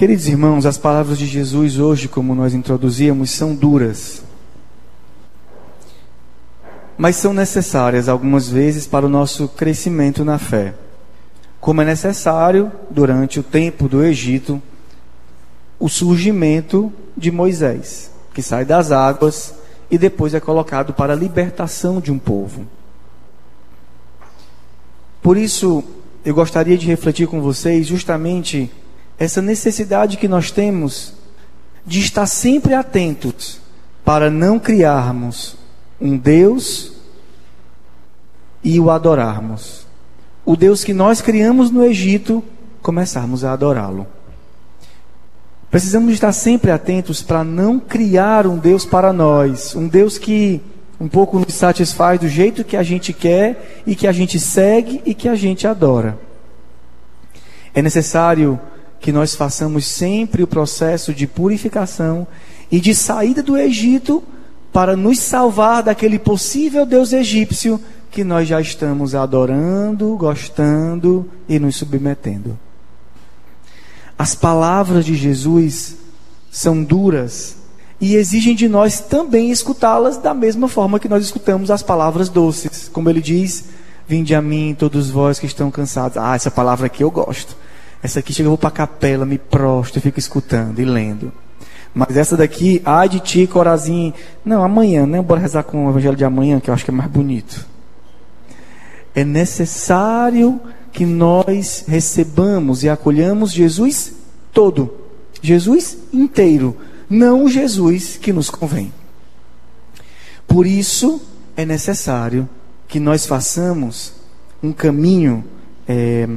Queridos irmãos, as palavras de Jesus hoje, como nós introduzíamos, são duras. Mas são necessárias algumas vezes para o nosso crescimento na fé. Como é necessário, durante o tempo do Egito, o surgimento de Moisés, que sai das águas e depois é colocado para a libertação de um povo. Por isso, eu gostaria de refletir com vocês justamente essa necessidade que nós temos de estar sempre atentos para não criarmos um Deus e o adorarmos. O Deus que nós criamos no Egito, começarmos a adorá-lo. Precisamos estar sempre atentos para não criar um Deus para nós, um Deus que um pouco nos satisfaz do jeito que a gente quer e que a gente segue e que a gente adora. É necessário que nós façamos sempre o processo de purificação e de saída do Egito para nos salvar daquele possível Deus egípcio que nós já estamos adorando, gostando e nos submetendo. As palavras de Jesus são duras e exigem de nós também escutá-las da mesma forma que nós escutamos as palavras doces. Como ele diz: Vinde a mim, todos vós que estão cansados. Ah, essa palavra aqui eu gosto. Essa aqui chega, eu vou para a capela, me prosto e fico escutando e lendo. Mas essa daqui, ai de ti, Corazinho. Não, amanhã, né? Bora rezar com o evangelho de amanhã, que eu acho que é mais bonito. É necessário que nós recebamos e acolhamos Jesus todo. Jesus inteiro. Não o Jesus que nos convém. Por isso, é necessário que nós façamos um caminho. É,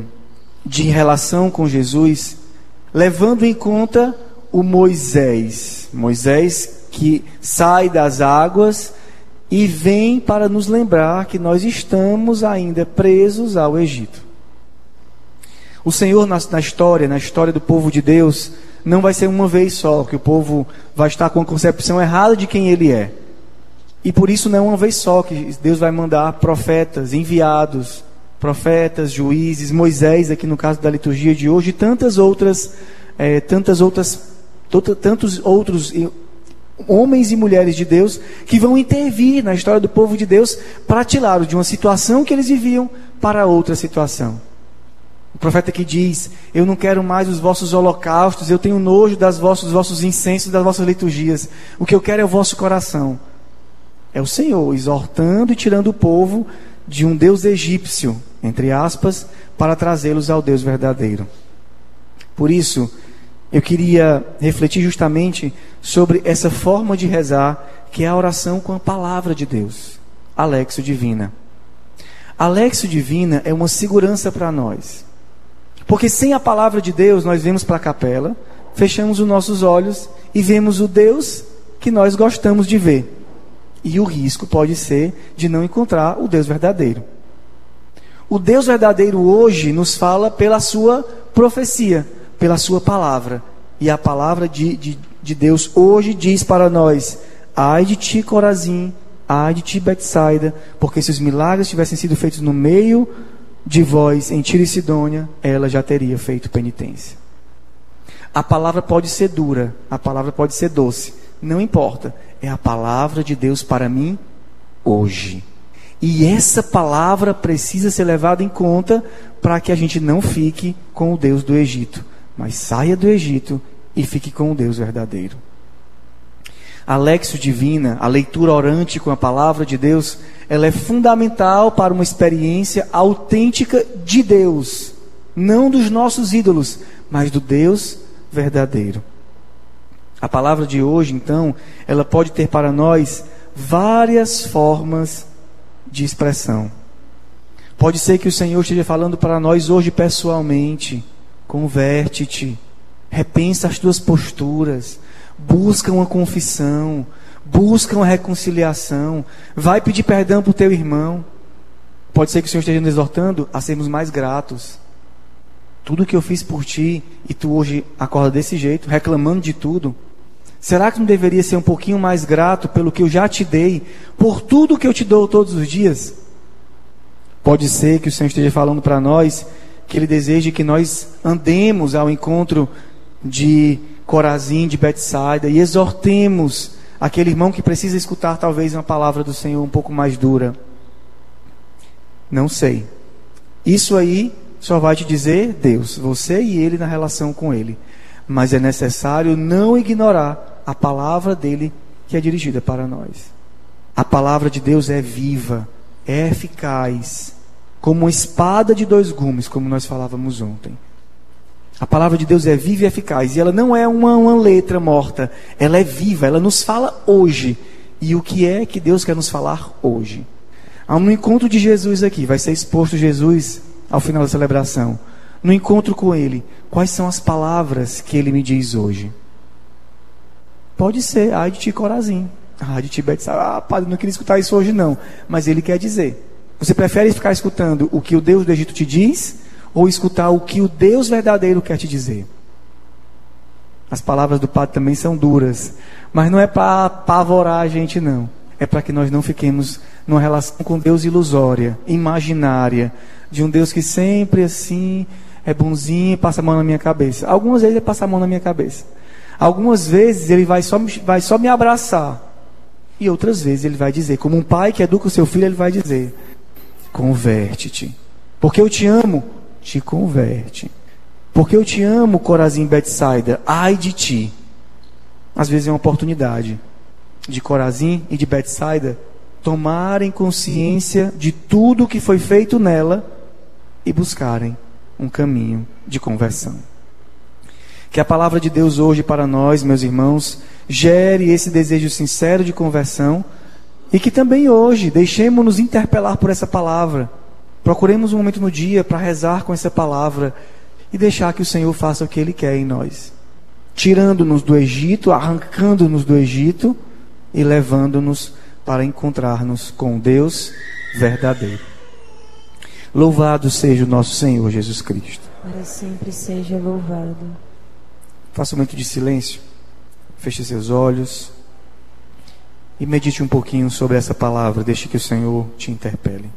de relação com Jesus, levando em conta o Moisés. Moisés que sai das águas e vem para nos lembrar que nós estamos ainda presos ao Egito. O Senhor, na, na, história, na história do povo de Deus, não vai ser uma vez só que o povo vai estar com a concepção errada de quem ele é. E por isso não é uma vez só que Deus vai mandar profetas enviados profetas, juízes, Moisés, aqui no caso da liturgia de hoje, e tantas outras, é, tantas outras, tantos outros homens e mulheres de Deus que vão intervir na história do povo de Deus para tirá-los de uma situação que eles viviam para outra situação. O profeta que diz: Eu não quero mais os vossos holocaustos, eu tenho nojo das vossos, dos vossos incensos, das vossas liturgias. O que eu quero é o vosso coração. É o Senhor exortando e tirando o povo de um Deus egípcio, entre aspas, para trazê-los ao Deus verdadeiro. Por isso, eu queria refletir justamente sobre essa forma de rezar, que é a oração com a palavra de Deus, Alexo Divina. Alexo Divina é uma segurança para nós. Porque sem a palavra de Deus, nós vemos para a capela, fechamos os nossos olhos e vemos o Deus que nós gostamos de ver. E o risco pode ser de não encontrar o Deus verdadeiro. O Deus verdadeiro hoje nos fala pela sua profecia, pela sua palavra. E a palavra de, de, de Deus hoje diz para nós: ai de ti, Corazim, ai de ti, Betsaida, porque se os milagres tivessem sido feitos no meio de vós, em Tiro e Sidônia, ela já teria feito penitência. A palavra pode ser dura, a palavra pode ser doce, não importa é a palavra de Deus para mim hoje. E essa palavra precisa ser levada em conta para que a gente não fique com o Deus do Egito, mas saia do Egito e fique com o Deus verdadeiro. A Lexio Divina, a leitura orante com a palavra de Deus, ela é fundamental para uma experiência autêntica de Deus, não dos nossos ídolos, mas do Deus verdadeiro. A palavra de hoje, então, ela pode ter para nós várias formas de expressão. Pode ser que o Senhor esteja falando para nós hoje pessoalmente. Converte-te, repensa as tuas posturas, busca uma confissão, busca uma reconciliação, vai pedir perdão para o teu irmão. Pode ser que o Senhor esteja nos exortando a sermos mais gratos. Tudo que eu fiz por ti e tu hoje acorda desse jeito, reclamando de tudo. Será que não deveria ser um pouquinho mais grato pelo que eu já te dei, por tudo que eu te dou todos os dias? Pode ser que o Senhor esteja falando para nós que Ele deseja que nós andemos ao encontro de Corazim, de Betsaida, e exortemos aquele irmão que precisa escutar talvez uma palavra do Senhor um pouco mais dura. Não sei. Isso aí só vai te dizer Deus, você e ele na relação com ele. Mas é necessário não ignorar a palavra dele que é dirigida para nós. A palavra de Deus é viva, é eficaz, como uma espada de dois gumes, como nós falávamos ontem. A palavra de Deus é viva e eficaz, e ela não é uma, uma letra morta, ela é viva, ela nos fala hoje. E o que é que Deus quer nos falar hoje? Há um encontro de Jesus aqui, vai ser exposto Jesus ao final da celebração. No encontro com Ele, quais são as palavras que Ele me diz hoje? Pode ser, ai de ti Corazim, ai de ti Betsabe, ah, padre, não queria escutar isso hoje não, mas Ele quer dizer. Você prefere ficar escutando o que o Deus do Egito te diz ou escutar o que o Deus verdadeiro quer te dizer? As palavras do Padre também são duras, mas não é para apavorar a gente, não. É para que nós não fiquemos numa relação com Deus ilusória, imaginária, de um Deus que sempre assim é bonzinho e passa a mão na minha cabeça. Algumas vezes ele passa a mão na minha cabeça. Algumas vezes ele vai só, vai só me abraçar. E outras vezes ele vai dizer, como um pai que educa o seu filho, ele vai dizer: converte-te. Porque eu te amo, te converte. Porque eu te amo, Corazim Betsaida, ai de ti. Às vezes é uma oportunidade de Corazim e de Betsaida tomarem consciência de tudo que foi feito nela e buscarem um caminho de conversão. Que a palavra de Deus hoje para nós, meus irmãos, gere esse desejo sincero de conversão e que também hoje deixemos-nos interpelar por essa palavra. Procuremos um momento no dia para rezar com essa palavra e deixar que o Senhor faça o que Ele quer em nós, tirando-nos do Egito, arrancando-nos do Egito e levando-nos para encontrar-nos com Deus verdadeiro. Louvado seja o nosso Senhor Jesus Cristo. Para sempre seja louvado. Faça um momento de silêncio. Feche seus olhos. E medite um pouquinho sobre essa palavra. Deixe que o Senhor te interpele.